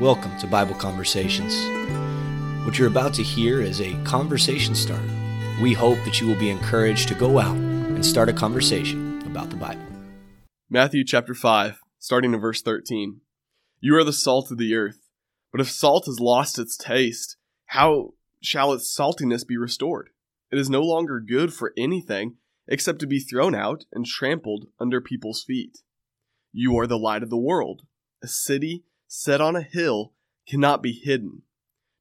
Welcome to Bible Conversations. What you're about to hear is a conversation starter. We hope that you will be encouraged to go out and start a conversation about the Bible. Matthew chapter 5, starting in verse 13. You are the salt of the earth, but if salt has lost its taste, how shall its saltiness be restored? It is no longer good for anything except to be thrown out and trampled under people's feet. You are the light of the world. A city set on a hill cannot be hidden.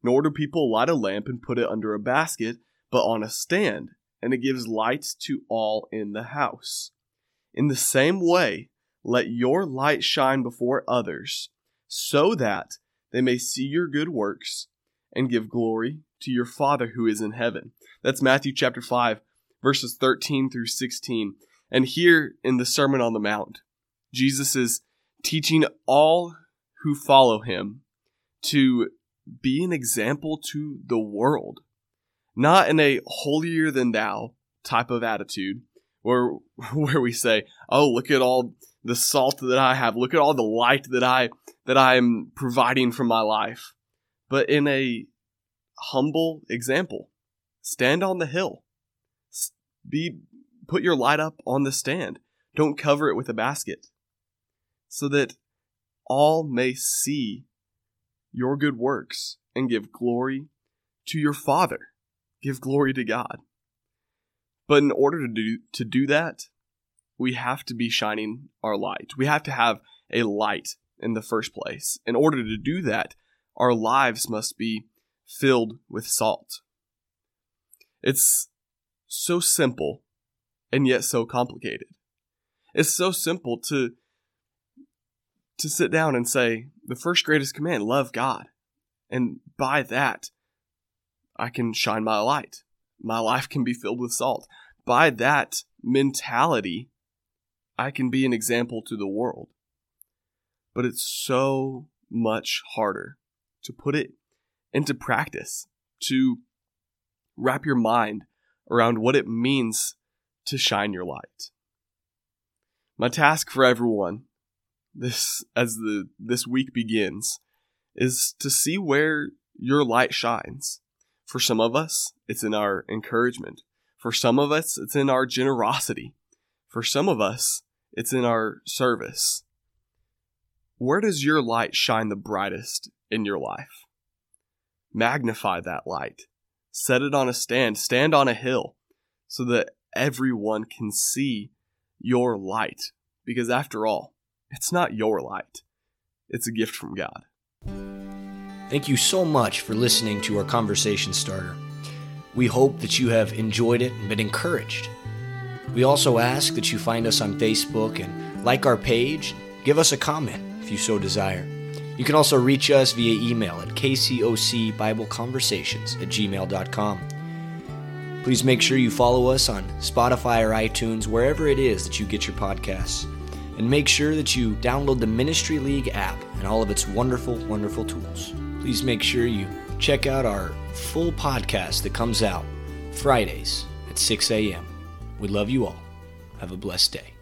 Nor do people light a lamp and put it under a basket, but on a stand, and it gives light to all in the house. In the same way, let your light shine before others, so that they may see your good works and give glory to your Father who is in heaven. That's Matthew chapter 5, verses 13 through 16. And here in the Sermon on the Mount, Jesus is teaching all who follow him to be an example to the world, not in a holier than thou type of attitude where where we say, "Oh, look at all the salt that I have. Look at all the light that I that I am providing for my life." But in a humble example, stand on the hill. Be put your light up on the stand. Don't cover it with a basket. So that all may see your good works and give glory to your Father. Give glory to God. But in order to do, to do that, we have to be shining our light. We have to have a light in the first place. In order to do that, our lives must be filled with salt. It's so simple and yet so complicated. It's so simple to to sit down and say, the first greatest command, love God. And by that, I can shine my light. My life can be filled with salt. By that mentality, I can be an example to the world. But it's so much harder to put it into practice, to wrap your mind around what it means to shine your light. My task for everyone this as the this week begins is to see where your light shines. For some of us, it's in our encouragement. For some of us, it's in our generosity. For some of us, it's in our service. Where does your light shine the brightest in your life? Magnify that light. Set it on a stand. Stand on a hill so that everyone can see your light. Because after all, it's not your light, it's a gift from God. Thank you so much for listening to our conversation starter. We hope that you have enjoyed it and been encouraged. We also ask that you find us on Facebook and like our page, give us a comment if you so desire. You can also reach us via email at kcocbibleconversations at gmail.com. Please make sure you follow us on Spotify or iTunes, wherever it is that you get your podcasts. And make sure that you download the Ministry League app and all of its wonderful, wonderful tools. Please make sure you check out our full podcast that comes out Fridays at 6 a.m. We love you all. Have a blessed day.